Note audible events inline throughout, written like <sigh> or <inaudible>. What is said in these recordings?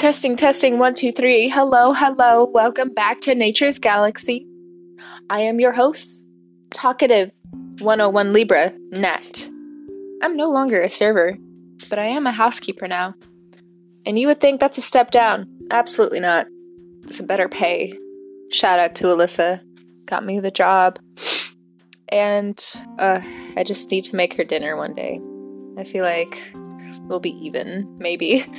Testing, testing, one, two, three. Hello, hello. Welcome back to Nature's Galaxy. I am your host, Talkative 101 Libra, Nat. I'm no longer a server, but I am a housekeeper now. And you would think that's a step down. Absolutely not. It's a better pay. Shout out to Alyssa. Got me the job. And uh, I just need to make her dinner one day. I feel like we'll be even, maybe. <laughs>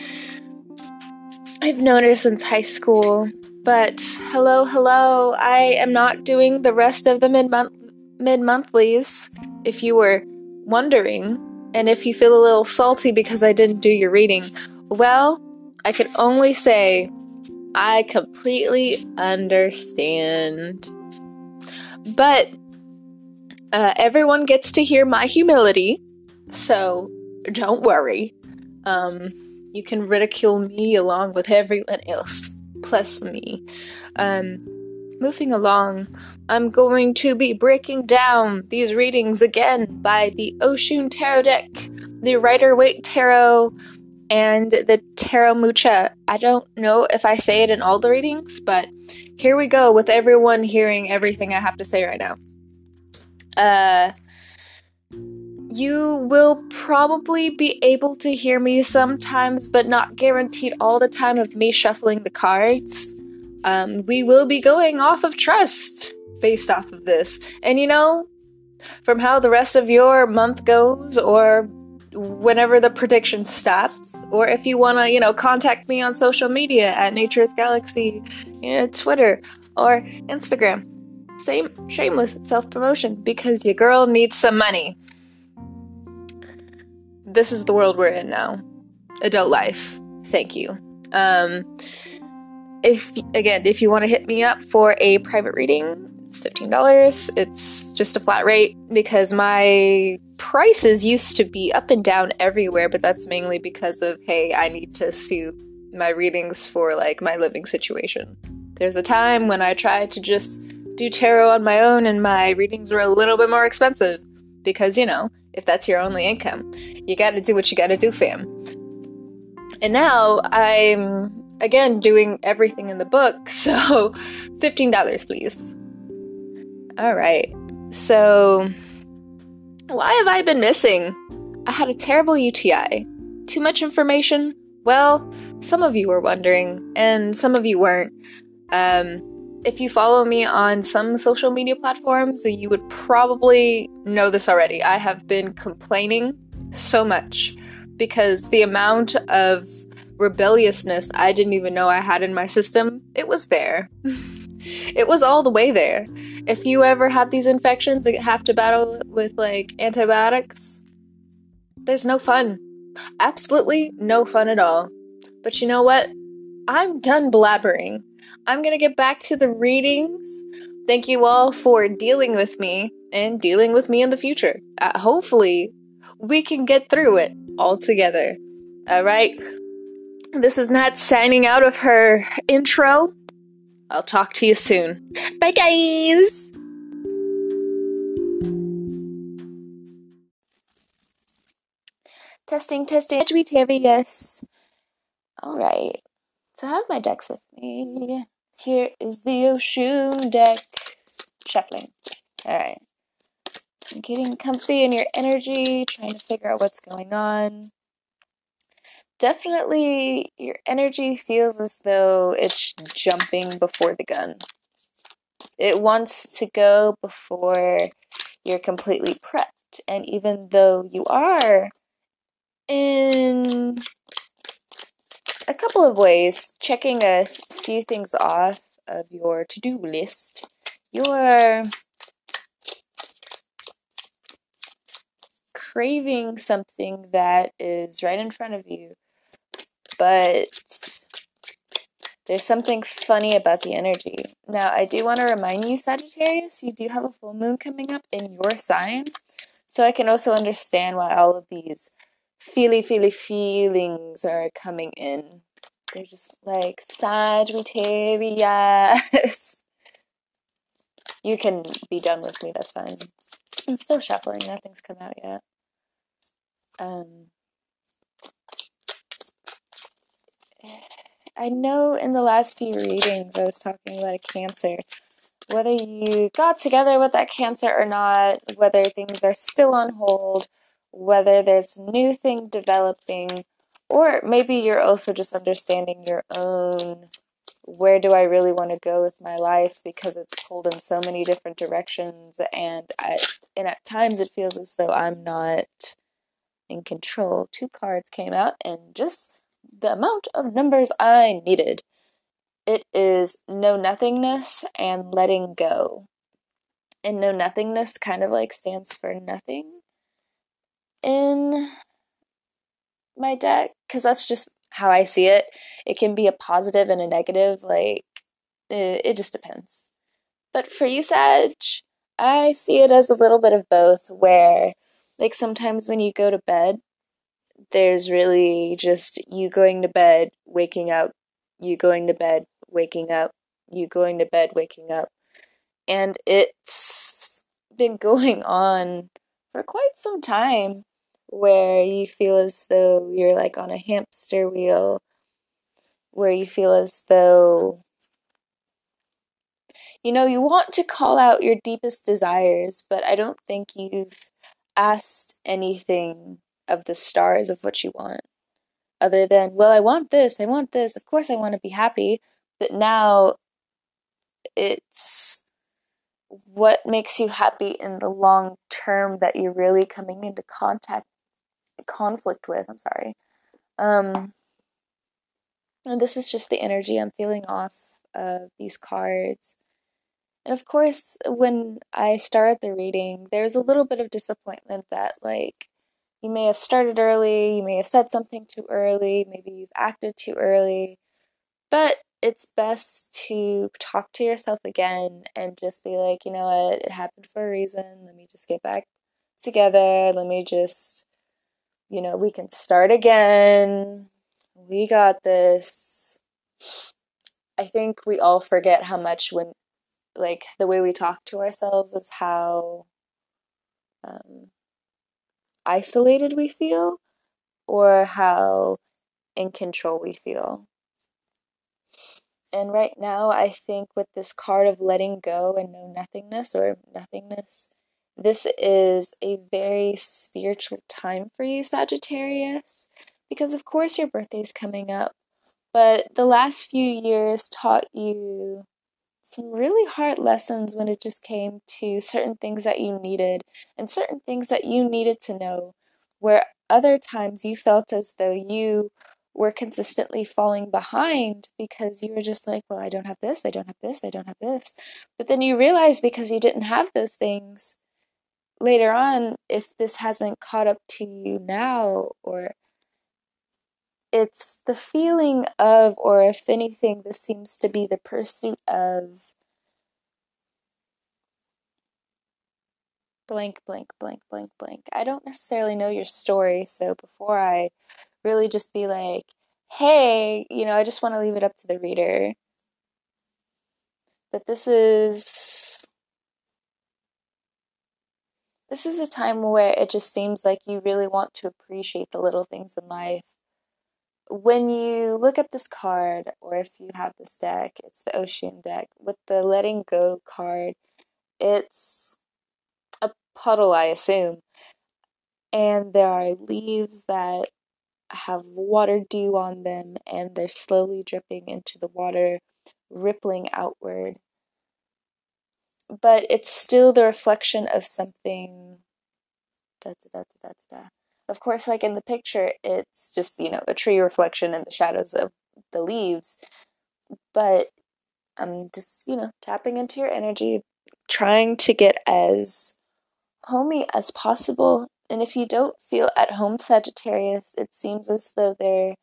I've known her since high school, but hello, hello. I am not doing the rest of the mid month mid monthlies. If you were wondering, and if you feel a little salty because I didn't do your reading, well, I could only say I completely understand. But uh, everyone gets to hear my humility, so don't worry. Um, you can ridicule me along with everyone else, plus me. Um, moving along, I'm going to be breaking down these readings again by the Oshun Tarot deck, the Rider Waite Tarot, and the Tarot Mucha. I don't know if I say it in all the readings, but here we go with everyone hearing everything I have to say right now. Uh, you will probably be able to hear me sometimes, but not guaranteed all the time of me shuffling the cards. Um, we will be going off of trust based off of this. And you know, from how the rest of your month goes, or whenever the prediction stops, or if you want to, you know, contact me on social media at Nature's Galaxy, you know, Twitter, or Instagram. Same shameless self promotion because your girl needs some money this is the world we're in now. Adult life. Thank you. Um, if again, if you want to hit me up for a private reading, it's fifteen dollars. It's just a flat rate because my prices used to be up and down everywhere, but that's mainly because of hey, I need to suit my readings for like my living situation. There's a time when I tried to just do tarot on my own and my readings were a little bit more expensive because you know if that's your only income. You gotta do what you gotta do, fam. And now I'm again doing everything in the book, <laughs> so $15, please. Alright, so why have I been missing? I had a terrible UTI. Too much information? Well, some of you were wondering, and some of you weren't. Um, if you follow me on some social media platforms, you would probably know this already. I have been complaining so much because the amount of rebelliousness I didn't even know I had in my system, it was there. <laughs> it was all the way there. If you ever have these infections that have to battle with like antibiotics, there's no fun. Absolutely no fun at all. But you know what? I'm done blabbering. I'm going to get back to the readings. Thank you all for dealing with me and dealing with me in the future. Uh, hopefully, we can get through it all together. All right. This is Nat signing out of her intro. I'll talk to you soon. Bye, guys. Testing, testing. HBTV, yes. All right. So I have my decks with me. Here is the Oshun deck. Shuffling. Alright. Getting comfy in your energy, trying to figure out what's going on. Definitely, your energy feels as though it's jumping before the gun. It wants to go before you're completely prepped. And even though you are in a couple of ways. Checking a few things off of your to do list. You're craving something that is right in front of you, but there's something funny about the energy. Now, I do want to remind you, Sagittarius, you do have a full moon coming up in your sign, so I can also understand why all of these feely feely feelings are coming in. They're just like Sagittarius. <laughs> you can be done with me, that's fine. I'm still shuffling, nothing's come out yet. Um I know in the last few readings I was talking about a cancer. Whether you got together with that cancer or not, whether things are still on hold, whether there's new thing developing, or maybe you're also just understanding your own where do I really want to go with my life because it's pulled in so many different directions and I and at times it feels as though I'm not in control. Two cards came out and just the amount of numbers I needed. It is know nothingness and letting go. And know nothingness kind of like stands for nothing in my deck because that's just how I see it. It can be a positive and a negative, like it, it just depends. But for you, Sag, I see it as a little bit of both, where like sometimes when you go to bed, there's really just you going to bed, waking up, you going to bed, waking up, you going to bed, waking up. And it's been <laughs> going on for quite some time where you feel as though you're like on a hamster wheel, where you feel as though you know you want to call out your deepest desires, but I don't think you've asked anything of the stars of what you want other than well i want this i want this of course i want to be happy but now it's what makes you happy in the long term that you're really coming into contact conflict with. I'm sorry. Um, and this is just the energy I'm feeling off of these cards. And of course, when I started the reading, there's a little bit of disappointment that, like, you may have started early, you may have said something too early, maybe you've acted too early, but it's best to talk to yourself again and just be like, you know what, it happened for a reason. Let me just get back together. Let me just you know, we can start again. We got this. I think we all forget how much when, like, the way we talk to ourselves is how um, isolated we feel or how in control we feel. And right now, I think with this card of letting go and know nothingness or nothingness, this is a very spiritual time for you, Sagittarius, because of course your birthday is coming up, but the last few years taught you some really hard lessons when it just came to certain things that you needed and certain things that you needed to know, where other times you felt as though you were consistently falling behind because you were just like, well, I don't have this, I don't have this, I don't have this. But then you realize because you didn't have those things, later on, if this hasn't caught up to you now, or it's the feeling of, or if anything, this seems to be the pursuit of blank, blank, blank, blank, blank. I don't necessarily know your story, so before I really just be like, hey, you know, I just want to leave it up to the reader. But this is this is a time where it just seems like you really want to appreciate the little things in life. When you look at this card, or if you have this deck, it's the Oshun deck. With the Letting Go card, it's a puddle, I assume. And there are leaves that have water dew on them, and they're slowly dripping into the water, rippling outward but it's still the reflection of something. Da, da, da, of course, like in the picture, it's just, you know, a tree reflection in the shadows of the leaves. But I'm just, you know, tapping into your energy, trying to get as homey as possible. And if you don't feel at home, Sagittarius, it seems as though there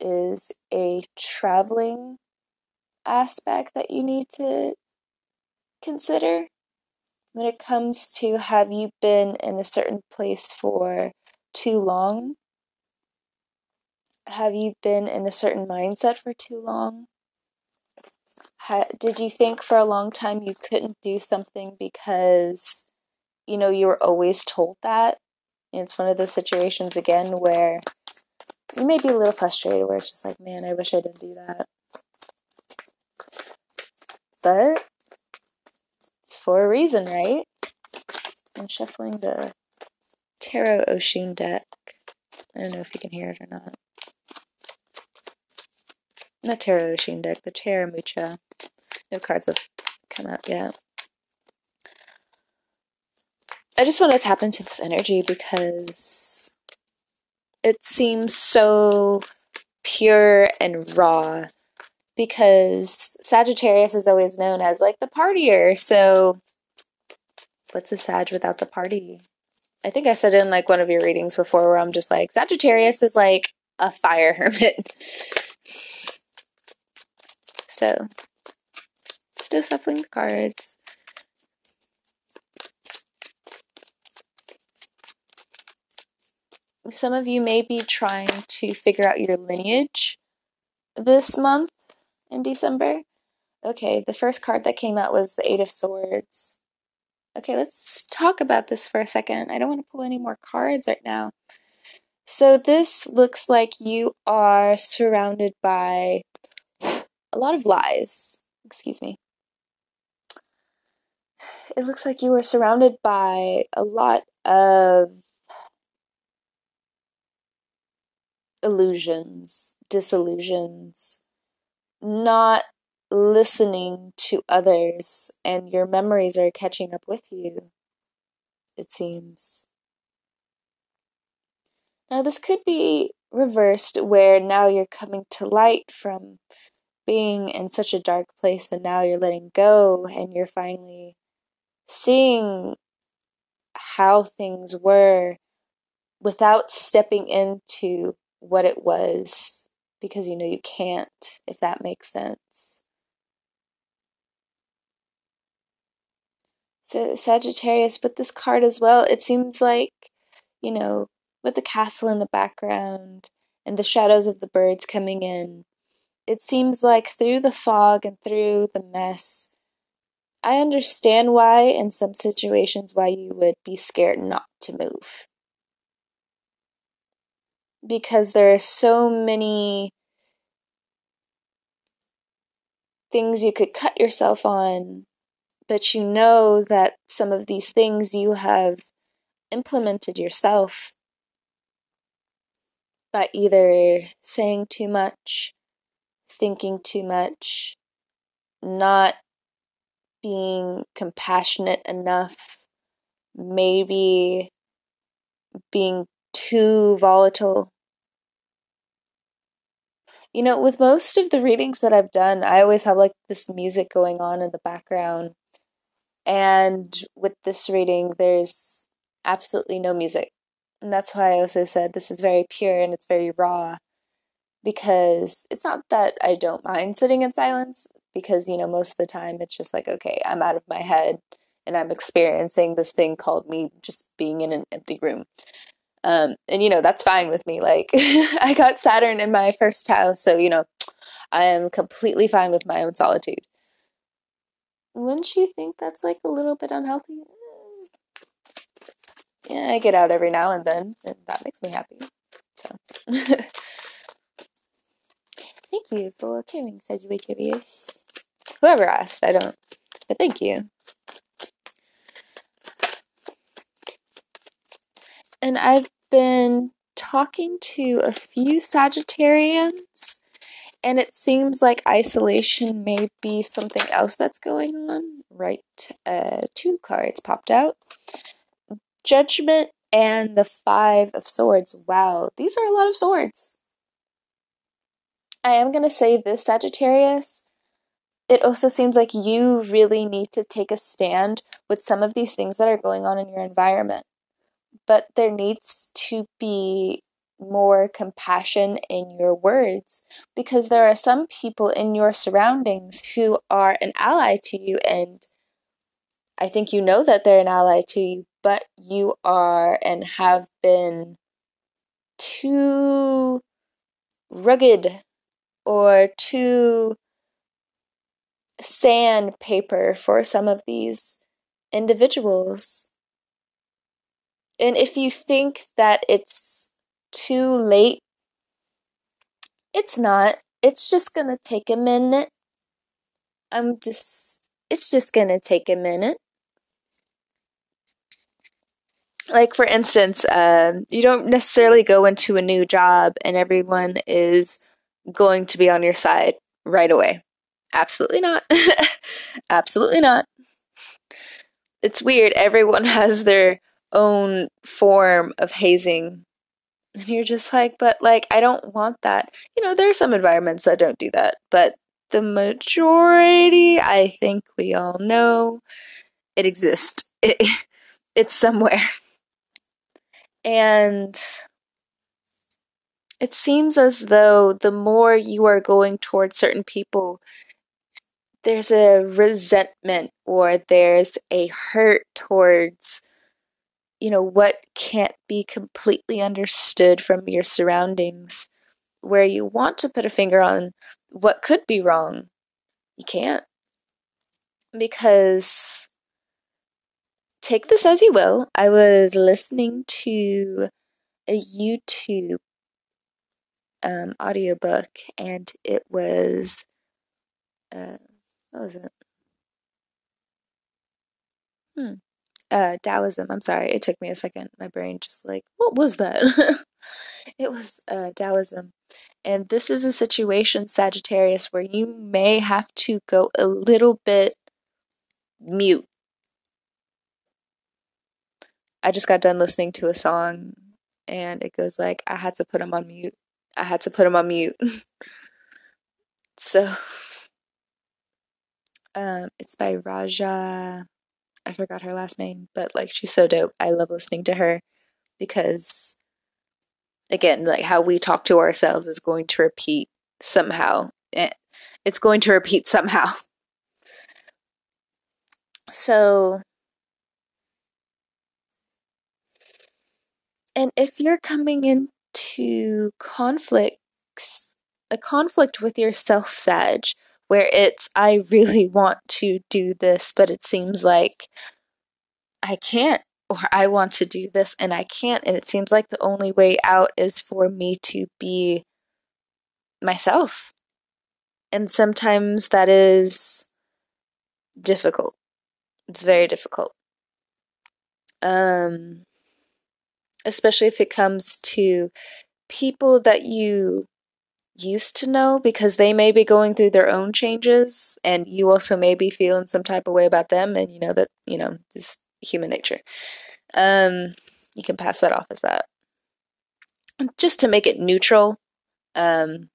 is a traveling aspect that you need to consider when it comes to have you been in a certain place for too long? Have you been in a certain mindset for too long? Ha- did you think for a long time you couldn't do something because, you know, you were always told that? And it's one of those situations again where you may be a little frustrated where it's just like, man, I wish I didn't do that. But it's for a reason, right? I'm shuffling the Tarot Oshun deck. I don't know if you can hear it or not. Not Tarot Oshun deck, the Tarot Mucha. No cards have come out yet. I just want to tap into this energy because it seems so pure and raw. Because Sagittarius is always known as like the partier, so what's a Sag without the party? I think I said in like one of your readings before where I'm just like Sagittarius is like a fire <laughs> hermit. so, still shuffling the cards. Some of you may be trying to figure out your lineage this month in December. Okay, the first card that came out was the Eight of Swords. Okay, let's talk about this for a second. I don't want to pull any more cards right now. So, this looks like you are surrounded by a lot of lies. Excuse me. It looks like you are surrounded by a lot of illusions, disillusions, not listening to others, and your memories are catching up with you, it seems. Now, this could be reversed where now you're coming to light from being in such a dark place, and now you're letting go and you're finally seeing how things were without stepping into what it was because you know you can't, if that makes sense. So, Sagittarius, with this card as well, it seems like, you know, with the castle in the background and the shadows of the birds coming in, it seems like through the fog and through the mess, I understand why, in some situations, why you would be scared not to move because there are so many things you could cut yourself on, but you know that some of these things you have implemented yourself by either saying too much, thinking too much, not being compassionate enough, maybe being too volatile. You know, with most of the readings that I've done, I always have like this music going on in the background. And with this reading, there's absolutely no music. And that's why I also said this is very pure and it's very raw. Because it's not that I don't mind sitting in silence, because, you know, most of the time it's just like, okay, I'm out of my head and I'm experiencing this thing called me just being in an empty room. Um, and you know, that's fine with me. Like <laughs> I got Saturn in my first house, so you know, I am completely fine with my own solitude. Wouldn't you think that's like a little bit unhealthy? Yeah, I get out every now and then, and that makes me happy. So, <laughs> thank you for caring, Sagittarius. Whoever asked, I don't, but thank you. And I've been talking to a few Sagittarians, and it seems like isolation may be something else that's going on. Right, uh, two cards popped out Judgment and the Five of Swords. Wow, these are a lot of swords. I am going to say this, Sagittarius. It also seems like you really need to take a stand with some of these things that are going on in your environment but there needs to be more compassion in your words because there are some people in your surroundings who are an ally to you and I think you know that they're an ally to you, but you are and have been too rugged or too sandpaper for some of these individuals. And if you think that it's too late It's not. It's just gonna take a minute. I'm just. It's just gonna take a minute. Like, for instance, um, you don't necessarily go into a new job and everyone is going to be on your side right away. Absolutely not. <laughs> Absolutely not. It's weird. Everyone <laughs> has their own form of hazing. And you're just like, but like, I don't want that. You know, there are some environments that don't do that, but the majority, I think we all know, it exists. It, <laughs> it's somewhere. And it seems as though the more you are going towards certain people, there's a resentment or there's a hurt towards you know what can't be completely understood from your surroundings where you want to put a finger on what could be wrong you can't. Because take this as you will i was listening to a youtube um, audiobook and it was uh, what was it? Hmm uh, Taoism. I'm sorry, it took me a second. My brain just like, what was that? <laughs> it was uh, Taoism. And this is a situation, Sagittarius, where you may have to go a little bit mute. I just got done listening to a song and it goes like, I had to put him on mute. I had to put him on mute. <laughs> so, um, it's by Raja I forgot her last name, but like she's so dope. I love listening to her because again, like how we talk to ourselves is going to repeat somehow. Eh, it's going to repeat somehow. <laughs> So and if you're coming into conflicts a conflict with yourself, Sag, where it's I really want to do this, but it seems like I can't, or I want to do this and I can't, and it seems like the only way out is for me to be myself. And sometimes that is difficult. It's very difficult. Um, especially if it comes to people that you used to know because they may be going through their own changes and you also may be feeling some type of way about them and you know that you know this human nature. Um you can pass that off as that. Just to make it neutral um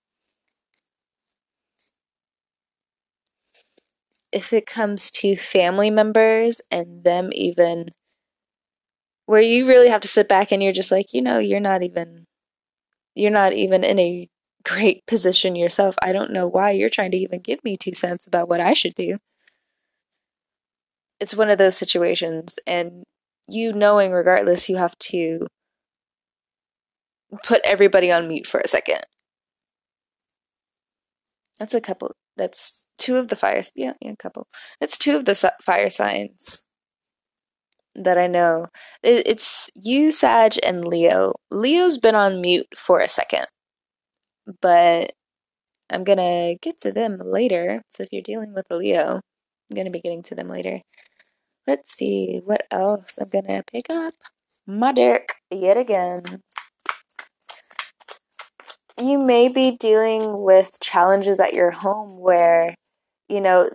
if it comes to family members and them even where you really have to sit back and you're just like you know you're not even you're not even in a great position yourself. I don't know why you're trying to even give me two cents about what I should do. It's one of those situations, and you knowing regardless, you have to put everybody on mute for a second. That's a couple. That's two of the fires. Yeah, yeah, a couple. That's two of the fire signs that I know. It's you, Sag, and Leo. Leo's been on mute for a second but I'm gonna get to them later. So if you're dealing with a Leo, I'm gonna be getting to them later. Let's see what else I'm gonna pick up. My deck yet again. You may be dealing with challenges at your home where, you know,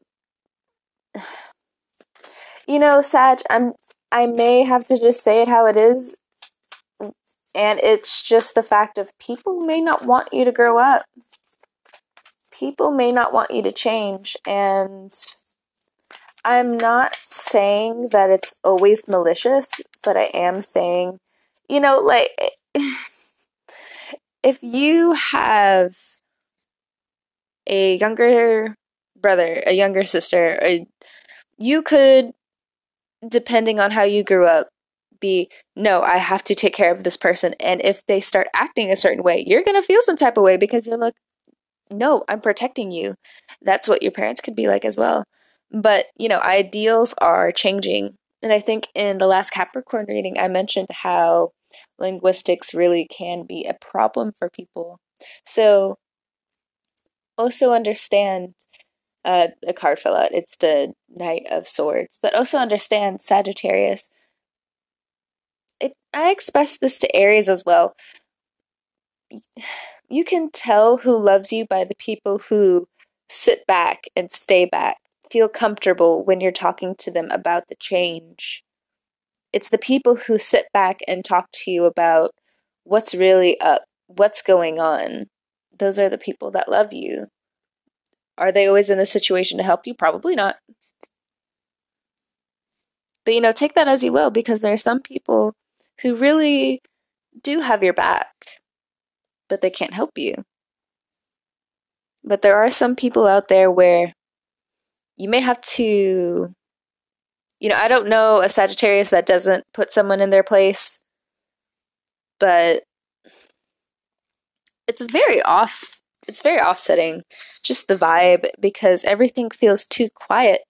<sighs> you know, Sag, I'm I may have to just say it how it is. And it's just the fact of people may not want you to grow up. People may not want you to change. And I'm not saying that it's always malicious, but I am saying, you know, like, <sighs> if you have a younger brother, a younger sister, you could, depending on how you grew up, be no i have to take care of this person. And if they start acting a certain way you're going to feel some type of way because you're like no i'm protecting you. That's what your parents could be like as well. But you know ideals are changing. And i think in the last capricorn reading i mentioned how linguistics really can be a problem for people. So also understand uh, a card fell out. It's the Knight of Swords, but also understand Sagittarius. I express this to Aries as well. You can tell who loves you by the people who sit back and stay back, feel comfortable when you're talking to them about the change. It's the people who sit back and talk to you about what's really up, what's going on. Those are the people that love you. Are they always in the situation to help you? Probably not. But you know, take that as you will because there are some people who really do have your back, but they can't help you. But there are some people out there where you may have to, you know, I don't know a Sagittarius that doesn't put someone in their place, but it's very off it's very offsetting, just the vibe, because everything feels too quiet.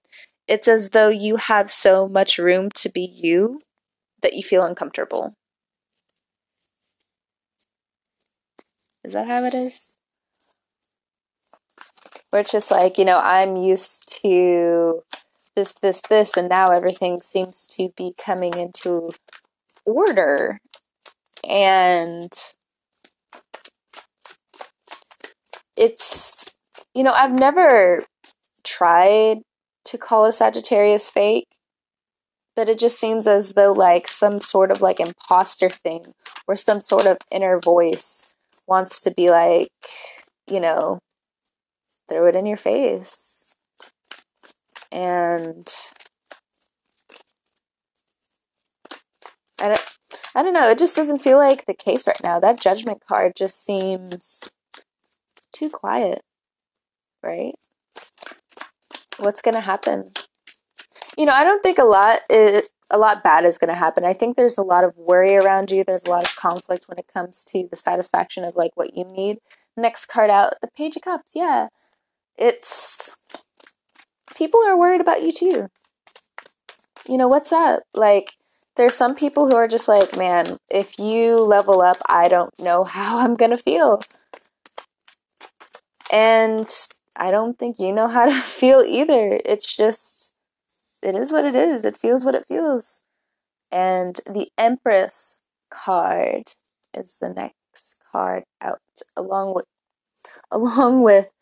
It's as though you have so much room to be you that you feel uncomfortable. Is that how it is? Where it's just like, you know, I'm used to this, this, this, and now everything seems to be coming into order. And it's you know I've never tried to call a Sagittarius fake, but it just seems as though like some sort of like imposter thing or some sort of inner voice wants to be like, you know, throw it in your face. And I don't, I don't know, it just doesn't feel like the case right now. That judgment card just seems too quiet, right? What's going to happen? You know, I don't think a lot is, a lot bad is going to happen. I think there's a lot of worry around you. There's a lot of conflict when it comes to the satisfaction of like what you need. Next card out, the Page of Cups. Yeah. It's people are worried about you too. You know, what's up? Like there's some people who are just like, man, if you level up, I don't know <laughs> how I'm going to feel. And I don't think you know how to <laughs> feel either. It's just, it is what it is. It feels what it feels. And the Empress card is the next card out, along with, <laughs> along with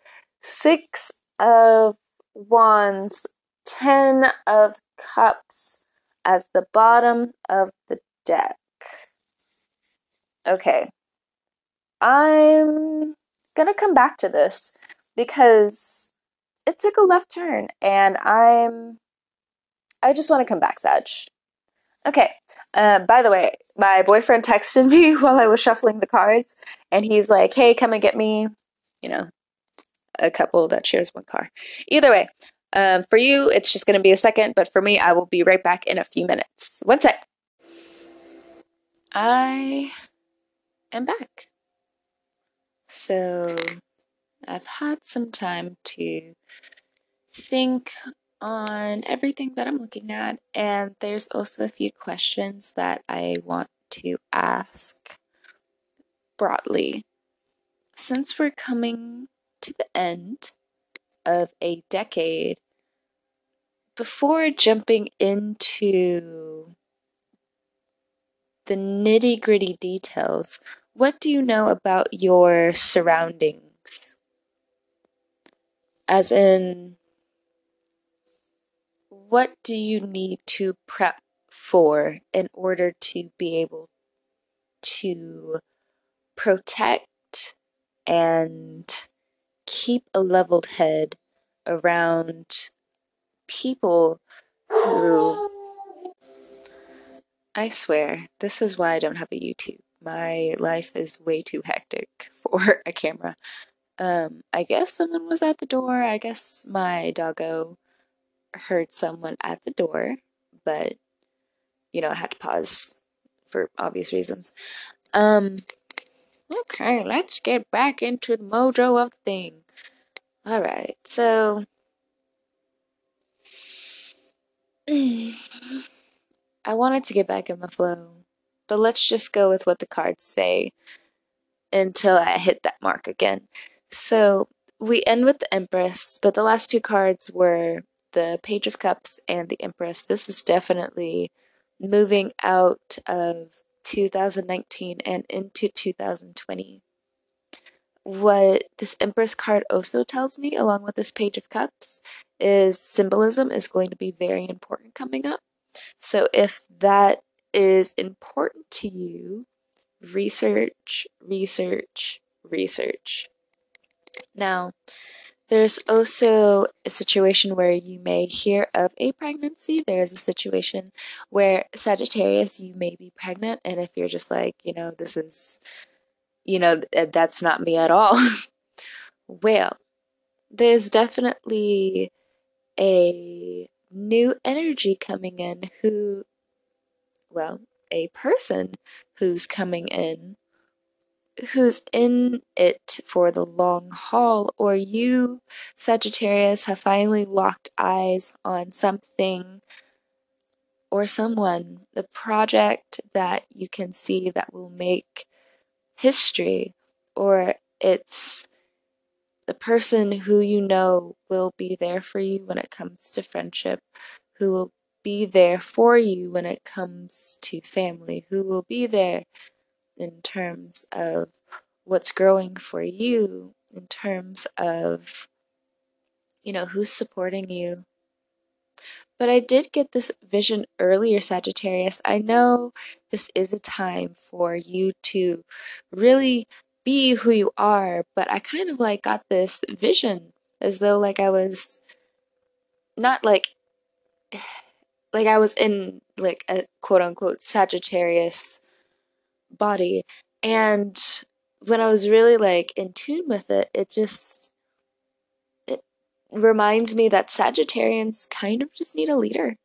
six of wands, ten of cups as the bottom of the deck. Okay. I'm gonna come back to this because it took a left turn and I'm I just want to come back, Sag. Okay. Uh, by the way, my boyfriend texted me <laughs> while I was shuffling the cards, and he's like, "Hey, come and get me." You know, a couple that shares one car. Either way, um, for you, it's just going to be a second, but for me, I will be right back in a few minutes. One sec. I am back. So I've had some time to think on everything that I'm looking at, and there's also a few questions that I want to ask broadly. Since we're coming to the end of a decade, before jumping into the nitty gritty details, what do you know about your surroundings? As in, what do you need to prep for in order to be able to protect and keep a leveled head around people who I swear, this is why I don't have a YouTube my life is way too hectic <laughs> for a camera. Um, I guess someone was at the door. I guess my doggo heard someone at the door, but you know, I had to pause for obvious reasons. Um, okay, let's get back into the mojo of the thing. All right, so <sighs> I wanted to get back in my flow but let's just go with what the cards say until I hit that mark again. So, we end with the Empress, but the last two cards were the Page of Cups and the Empress. This is definitely moving out of 2019 and into 2020. What this Empress card also tells me, along with this Page of Cups, is symbolism is going to be very important coming up. So if that is important to you, research, research, research. Now, there's also a situation where you may hear of a pregnancy. There is a situation where Sagittarius, you may be pregnant, and if you're just like, you know, this is, you know, uh, that's not me at all. <laughs> well, there's definitely a new energy coming in who, well, a person who's coming in who's in it for the long haul, or you, Sagittarius, have finally locked eyes on something or someone, the project that you can see that will make history, or it's the person who you know will be there for you when it comes to friendship, who will be there for you when it comes to family, who will be there in terms of what's growing for you, in terms of, you know, who's supporting you. But I did get this vision earlier, Sagittarius. I know this is a time for you to really be who you are, but I kind of like got this vision as though like I was not like <sighs> like I was in like a quote unquote Sagittarius body. And when I was really like in tune with it, it just it reminds me that Sagittarians kind of just need a leader.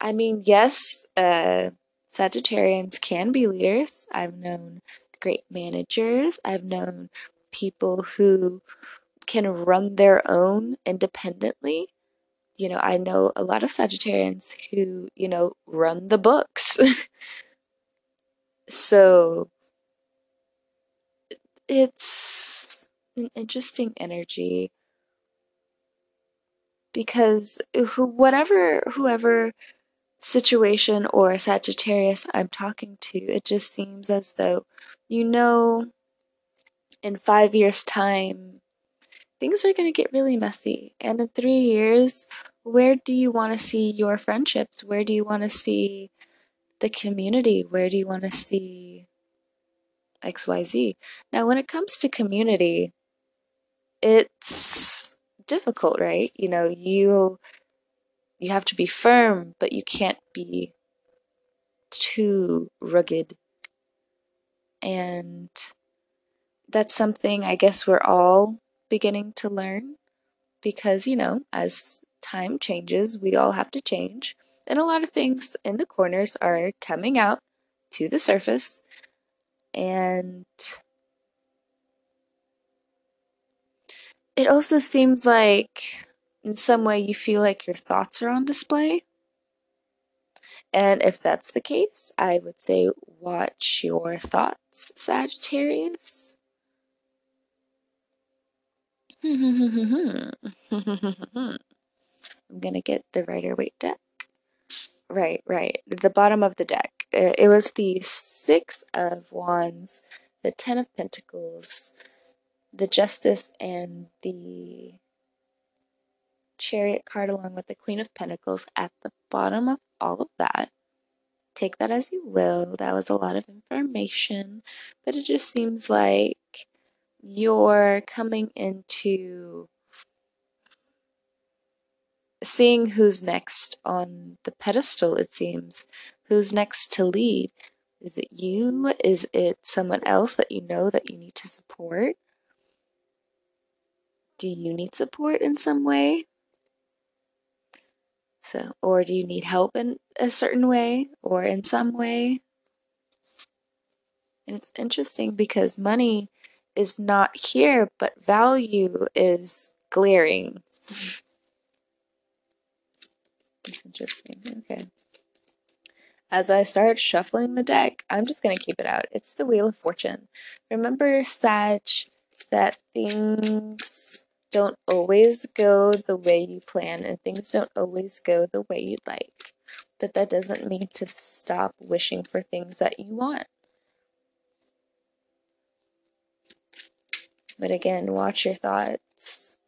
I mean, yes, uh, Sagittarians can be leaders. I've known great managers. I've known people who can run their own independently. You know, I know a lot of Sagittarians who, you know, run the books. <laughs> So it's an interesting energy because who, whatever, whoever situation or Sagittarius I'm talking to, it just seems as though you know in five years' time things are going to get really messy. And in three years, where do you want to see your friendships? Where do you want to see the community. Where do you want to see XYZ? Now, when it comes to community, it's difficult, right? You know, you you have to be firm, but you can't be too rugged. And that's something I guess we're all beginning to learn because, you know, as time changes, we all have to change and a lot of things in the corners are coming out to the surface. And it also seems like in some way you feel like your thoughts are on display. And if that's the case i would say watch your thoughts sagittarius. <laughs> I'm gonna get the rider waite deck Right, right. The bottom of the deck. It was the Six of Wands, the Ten of Pentacles, the Justice, and the Chariot card, along with the Queen of Pentacles at the bottom of all of that. Take that as you will. That was a lot of information, but it just seems like you're coming into seeing who's next on the pedestal, it seems. Who's next to lead? Is it you? Is it someone else that you know that you need to support? Do you need support in some way? So, or do you need help in a certain way or in some way? And it's interesting because money is not here, but value is glaring. <laughs> That's interesting. Okay. As I start shuffling the deck, I'm just going to keep it out. It's the Wheel of Fortune. Remember, Sag, that things don't always go the way you plan and things don't always go the way you'd like. But that doesn't mean to stop wishing for things that you want. But again, watch your thoughts.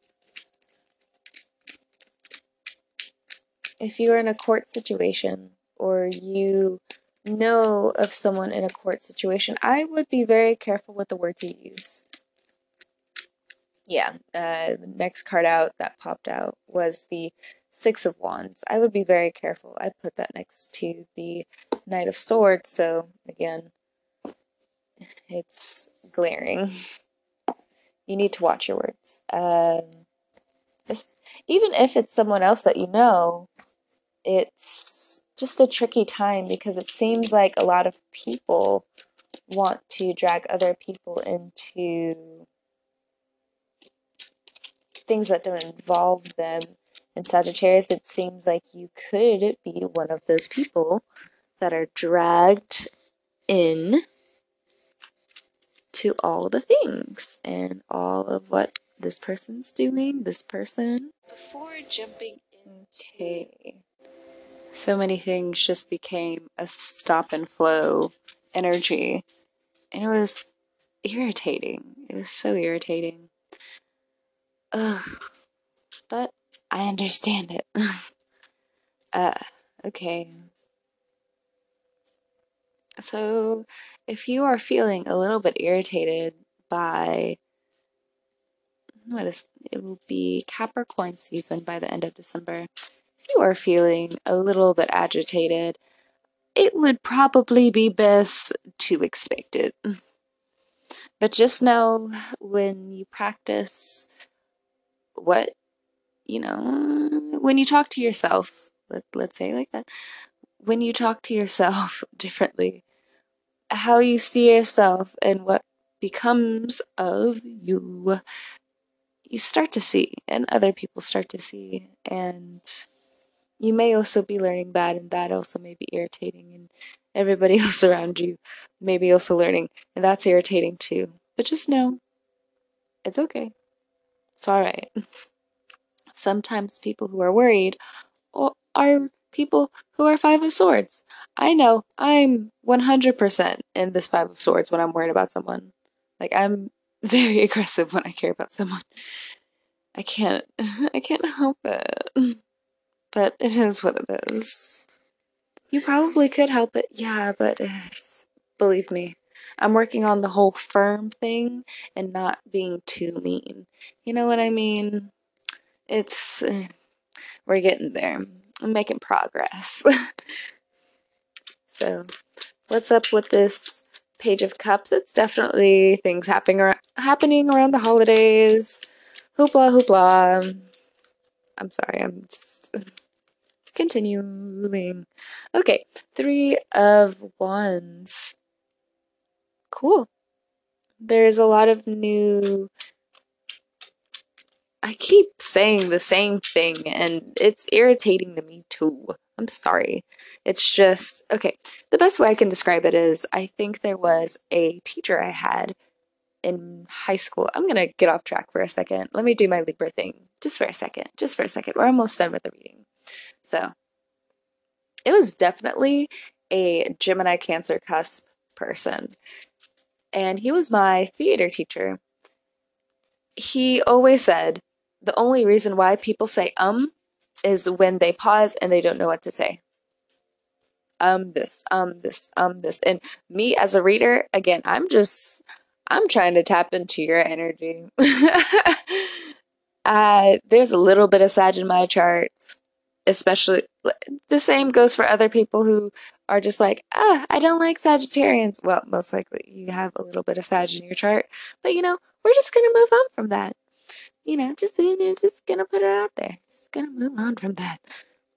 If you're in a court situation or you know of someone in a court situation, I would be very careful with the words you use. Yeah, uh, the next card out that popped out was the Six of Wands. I would be very careful. I put that next to the Knight of Swords, so again, it's glaring. <laughs> You need to watch your words. Um, even if it's someone else that you know, it's just a tricky time because it seems like a lot of people want to drag other people into things that don't involve them. In Sagittarius, it seems like you could be one of those people that are dragged in to all the things and all of what this person's doing, this person. Before jumping into so many things just became a stop and flow energy. And it was irritating. It was so irritating. Ugh. But I understand it. <laughs> uh, okay. So, if you are feeling a little bit irritated by what is it will be Capricorn season by the end of December. You are feeling a little bit agitated, it would probably be best to expect it. But just know when you practice what you know, when you talk to yourself, let, let's say like that, when you talk to yourself <laughs> differently, how you see yourself and what becomes of you, you start to see, and other people start to see. And you may also be learning that, and that also may be irritating, and everybody <laughs> else around you may be also learning, and that's irritating too. But just know it's okay. It's alright. <laughs> Sometimes people who are worried are people who are Five of Swords. I know I'm 100% in this Five of Swords when I'm worried about someone. Like, I'm <laughs> very aggressive when I care about someone. I can't, I can't help it. But it is what it is. You probably could help it, yeah, but uh, believe me, I'm working on the whole firm thing and not being too mean. You know what I mean? It's, uh, we're getting there. I'm making progress. <laughs> so, what's up with this Page of Cups? It's definitely things happening ar- happening around the holidays. Hoopla, hoopla. I'm sorry, I'm just continuing. Okay, Three of Wands. Cool. There's a lot of new I keep saying the same thing and it's irritating to me too. I'm sorry. It's just, okay, the best way I can describe it is I think there was a teacher I had in high school. I'm going to get off track for a second. Let me do my Libra thing just for a second. Just for a second. We're almost done with the reading. So, it was definitely a Gemini Cancer cusp person. And he was my theater teacher. He always said, the only reason why people say um is when they pause and they don't know what to say. Um, this, um, this, um, this. And me as a reader, again, I'm just, I'm trying to tap into your energy. <laughs> uh, there's a little bit of Sag in my chart, especially the same goes for other people who are just like, ah, I don't like Sagittarians. Well, most likely you have a little bit of Sag in your chart, but you know, we're just gonna move on from that you know, just just gonna put it out there. Just gonna move on from that.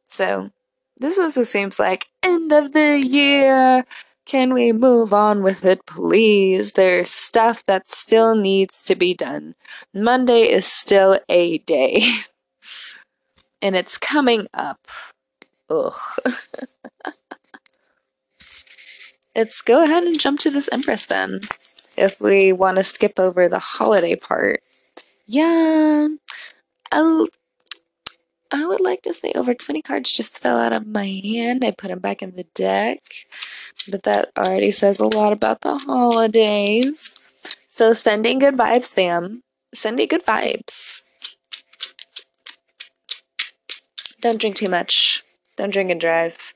So this also seems like end of the year. Can we move on with it, please? There's stuff that still needs to be done. Monday is still a day. <laughs> and it's coming up. Ugh. Let's go ahead and jump to this Empress then. if we want to skip over the holiday part. Yeah, I'll, I would like to say over 20 cards just fell out of my hand. I put them back in the deck, but that already says a lot about the holidays. So sending good vibes, fam. Sending good vibes. Don't drink too much. Don't drink and drive.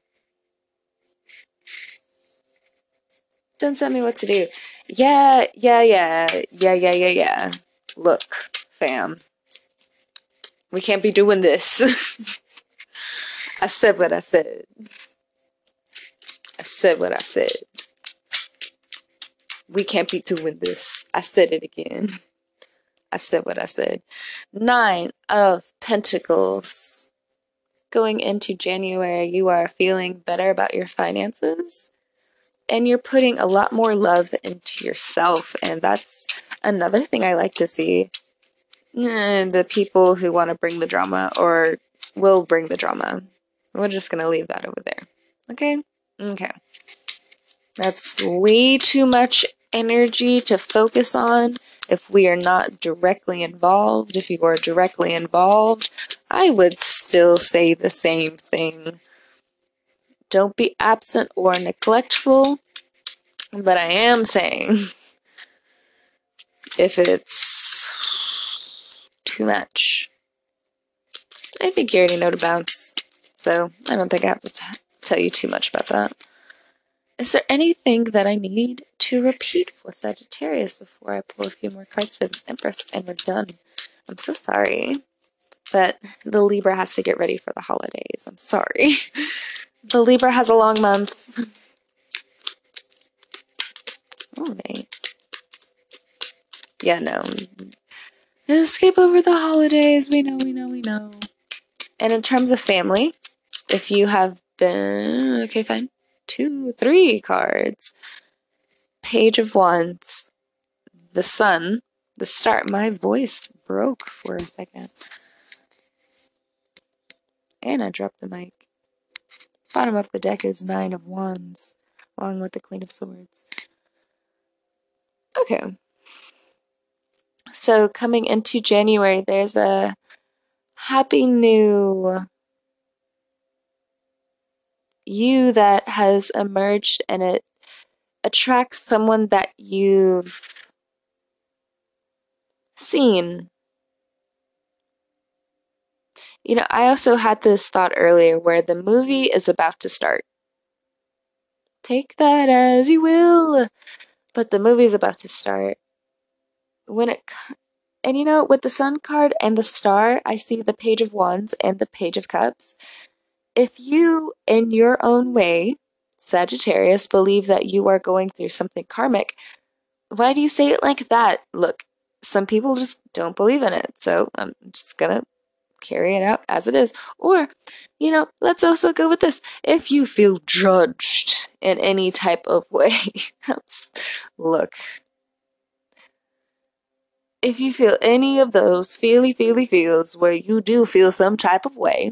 Don't tell me what to do. Yeah, yeah, yeah, yeah, yeah, yeah, yeah. Look, fam. We can't be doing this. <laughs> I said what I said. I said what I said. We can't be doing this. I said it again. <laughs> I said what I said. Nine of Pentacles. Going into January, you are feeling better about your finances and you're putting a lot more love into yourself. And that's another thing I like to see. The people who want to bring the drama or will bring the drama. We're just going to leave that over there. Okay? Okay. That's way too much energy to focus on if we are not directly involved. If you are directly involved, I would still say the same thing. Don't be absent or neglectful, but I am saying if it's too much, I think you already know to bounce. So I don't think I have to t- tell you too much about that. Is there anything that I need to repeat for Sagittarius before I pull a few more cards for this Empress and we're done? I'm so sorry. But the Libra has to get ready for the holidays. I'm sorry. <laughs> the Libra has a long month. <laughs> Alright. Yeah, no. Escape over the holidays. We know, we know, we know. And in terms of family, if you have been. Okay, fine two, three cards. Page of Wands, the Sun, the Star. My voice broke for a second. And I dropped the mic. Bottom of the deck is Nine of Wands, along with the Queen of Swords. Okay. So coming into January, there's a happy new you that has emerged and it attracts someone that you've seen. You know, I also had this thought earlier where the movie is about to start. Take that as you will. But the movie is about to start. When it and you know, with the sun card and the star, I see the page of wands and the page of cups. If you, in your own way, Sagittarius, believe that you are going through something karmic, why do you say it like that? Look, some people just don't believe in it, so I'm just gonna carry it out as it is. Or, you know, let's also go with this. If you feel judged in any type of <laughs> way, look, if you feel any of those feely, feely feels where you do feel some type of way,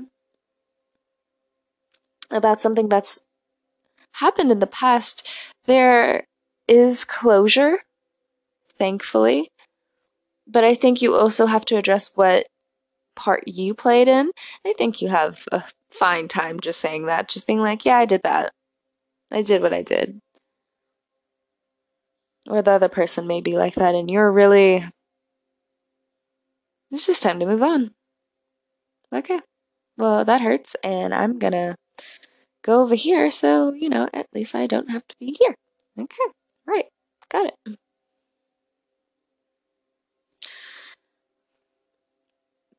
about something that's happened in the past, there is closure, thankfully. But I think you also have to address what part you played in. I think you have a fine time just saying that, just being like, yeah, I did that. I did what I did. Or the other person may be like that, and you're really. It's just time to move on. Okay. Well, that hurts, and I'm gonna go over here so, you know, at least I don't have to be here. Okay, right, got it.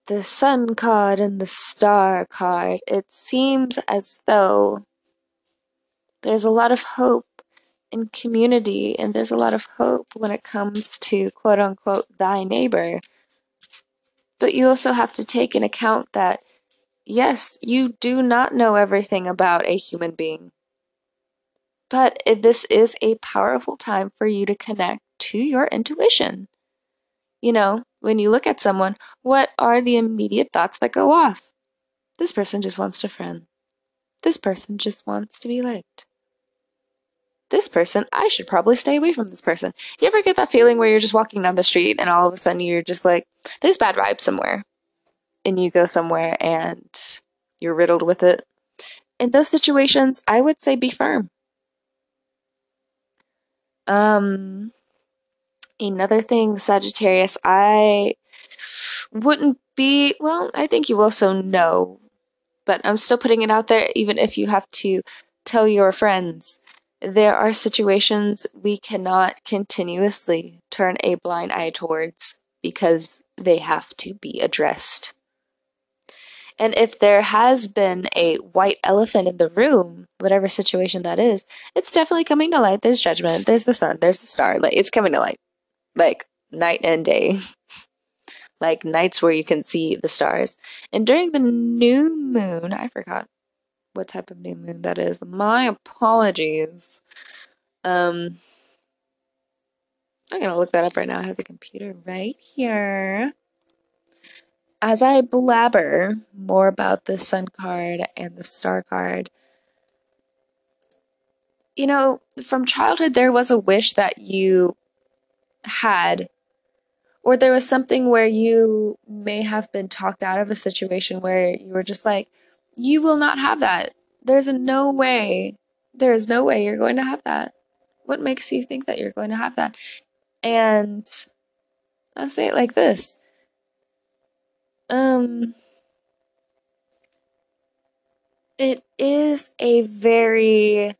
The sun card and the star card, it seems as though there's a lot of hope in community and there's a lot of hope when it comes to quote unquote thy neighbor. But you also have to take in account that Yes, you do not know everything about a human being. But this is a powerful time for you to connect to your intuition. You know, when you look at someone, what are the immediate thoughts that go off? This person just wants to friend. This person just wants to be liked. This person, I should probably stay away from this person. You ever get that feeling where you're just walking down the street and all of a sudden you're just like, there's bad vibes somewhere. And you go somewhere and you're riddled with it. In those situations, I would say be firm. Um, another thing, Sagittarius, I wouldn't be, well, I think you also know, but I'm still putting it out there, even if you have to tell your friends. There are situations we cannot continuously turn a blind eye towards because they have to be addressed. And if there has been a white elephant in the room, whatever situation that is, it's definitely coming to light. There's judgment. There's the sun. There's the star. Like it's coming to light, like night and day, <laughs> like nights where you can see the stars. And during the new moon, I forgot what type of new moon that is. My apologies. Um, I'm gonna look that up right now. I have the computer right here as I blabber more about the Sun card and the Star card, you know, from childhood, there was a wish that you had, or there was something where you may have been talked out of a situation where you were just like, you will not have that. There's no way, there is no way you're going to have that. What makes you think that you're going to have that? And I'll say it like this um, it is a very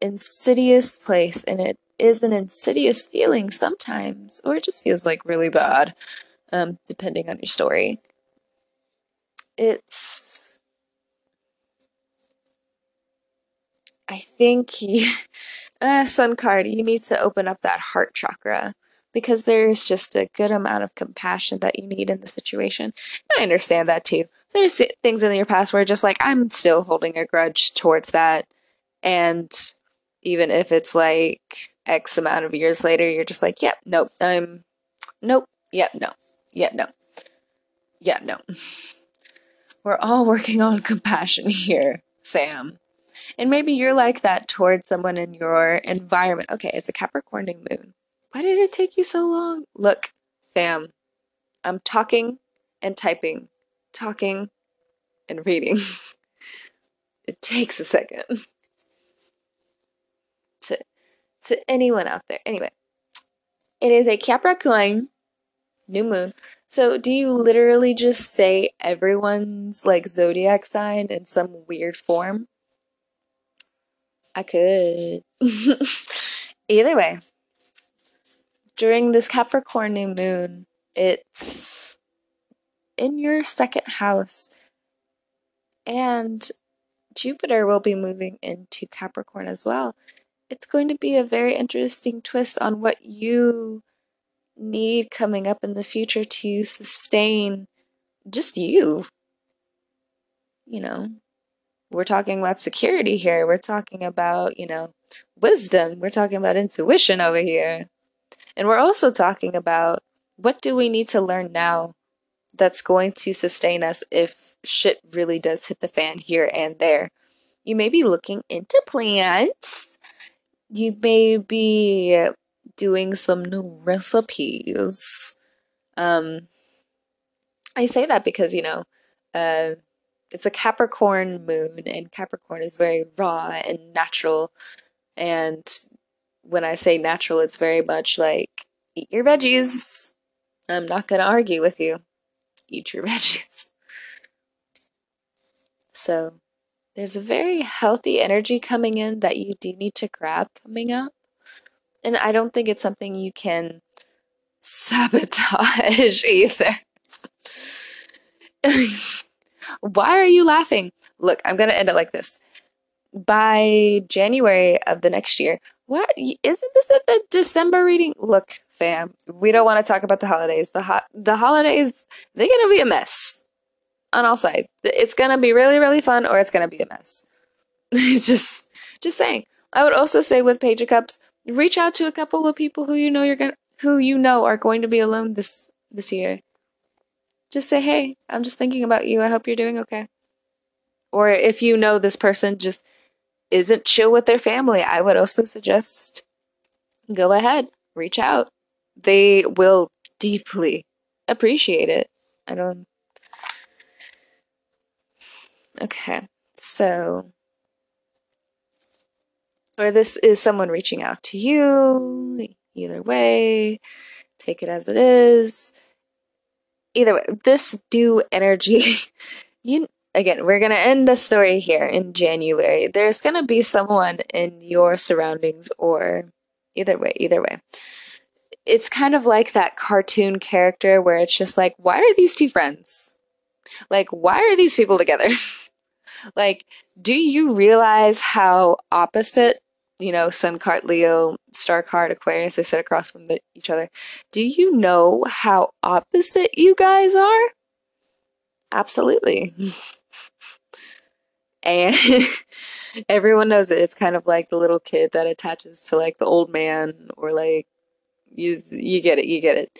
insidious place, and it is an insidious feeling sometimes, or it just feels like really bad, um, depending on your story. It's. I think you, <laughs> uh, Sun card, you need to open up that heart chakra because there's just a good amount of compassion that you need in the situation. And I understand that too. There's things in your past where just like I'm still holding a grudge towards that and even if it's like X amount of years later, you're just like, yep, yeah, nope, I'm nope, yep, yeah, no, yeah, no. Yeah, no. We're all working on compassion <laughs> here, fam. And maybe you're like that towards someone in your environment. Okay, it's a Capricorn moon. Why did it take you so long? Look, fam, I'm talking and typing, talking and reading. <laughs> it takes a second. <laughs> to to anyone out there. Anyway, it is a Capricorn new moon. So do you literally just say everyone's like zodiac sign in some weird form? I could. <laughs> Either way, during this Capricorn new moon, it's in your second house. And Jupiter will be moving into Capricorn as well. It's going to be a very interesting twist on what you need coming up in the future to sustain just you. You know, we're talking about security here. We're talking about, you know, wisdom. We're talking about intuition over here. And we're also talking about what do we need to learn now that's going to sustain us if shit really does hit the fan here and there. You may be looking into plants. You may be doing some new recipes. Um, I say that because, you know, uh, it's a Capricorn moon, and Capricorn is very raw and natural. And when I say natural, it's very much like eat your veggies. I'm not going to argue with you. Eat your <laughs> veggies. So, there's a very healthy energy coming in that you do need to grab coming up. And I don't think it's something you can sabotage <laughs> either. <laughs> Why are you laughing? Look, I'm going to end it like this. By January of the next year, what isn't this at the December reading? Look, fam, we don't want to talk about the holidays. The ho- the holidays they're gonna be a mess on all sides. It's gonna be really really fun, or it's gonna be a mess. <laughs> just just saying. I would also say with Page of Cups, reach out to a couple of people who you know you're gonna who you know are going to be alone this this year. Just say, hey, I'm just thinking about you. I hope you're doing okay. Or if you know this person, just isn't chill with their family, I would also suggest go ahead, reach out. They will deeply appreciate it. I don't. Okay, so. Or this is someone reaching out to you. Either way, take it as it is. Either way, this new energy, <laughs> you again, we're gonna end the story here in January. There's gonna be someone in your surroundings, or either way, either way. It's kind of like that cartoon character where it's just like, why are these two friends? Like, why are these people together? <laughs> like, do you realize how opposite, you know, Sun card Leo, Star card Aquarius, they sit across from the, each other? Do you know how opposite you guys are? Absolutely. <laughs> and <laughs> everyone knows it. It's kind of like the little kid that attaches to like the old man or like you you get it, you get it.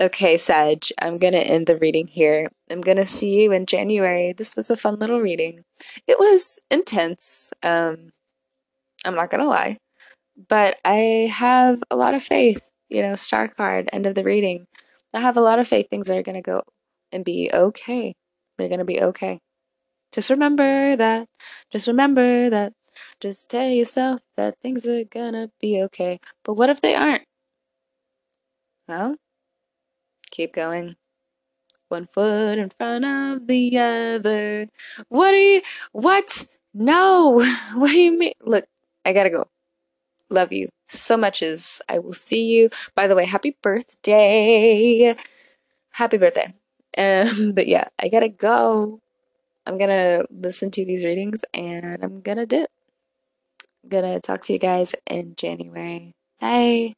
Okay, Sag, I'm gonna end the reading here. I'm gonna see you in January. This was a fun little reading. It was intense. Um, I'm not gonna lie, but I have a lot of faith. You know, star card, end of the reading. I have a lot of faith things are gonna go and be okay. They're gonna be okay. Just remember that. Just remember that. Just tell yourself that things are gonna be okay. But what if they aren't? Well, keep going. One foot in front of the other. What do you. What? No! <laughs> What do you mean? Look, I gotta go. Love you so much as I will see you. By the way, happy birthday! Happy birthday. <laughs> Um, but yeah, I gotta go. I'm gonna listen to these readings and I'm gonna dip. I'm gonna talk to you guys in January. Bye.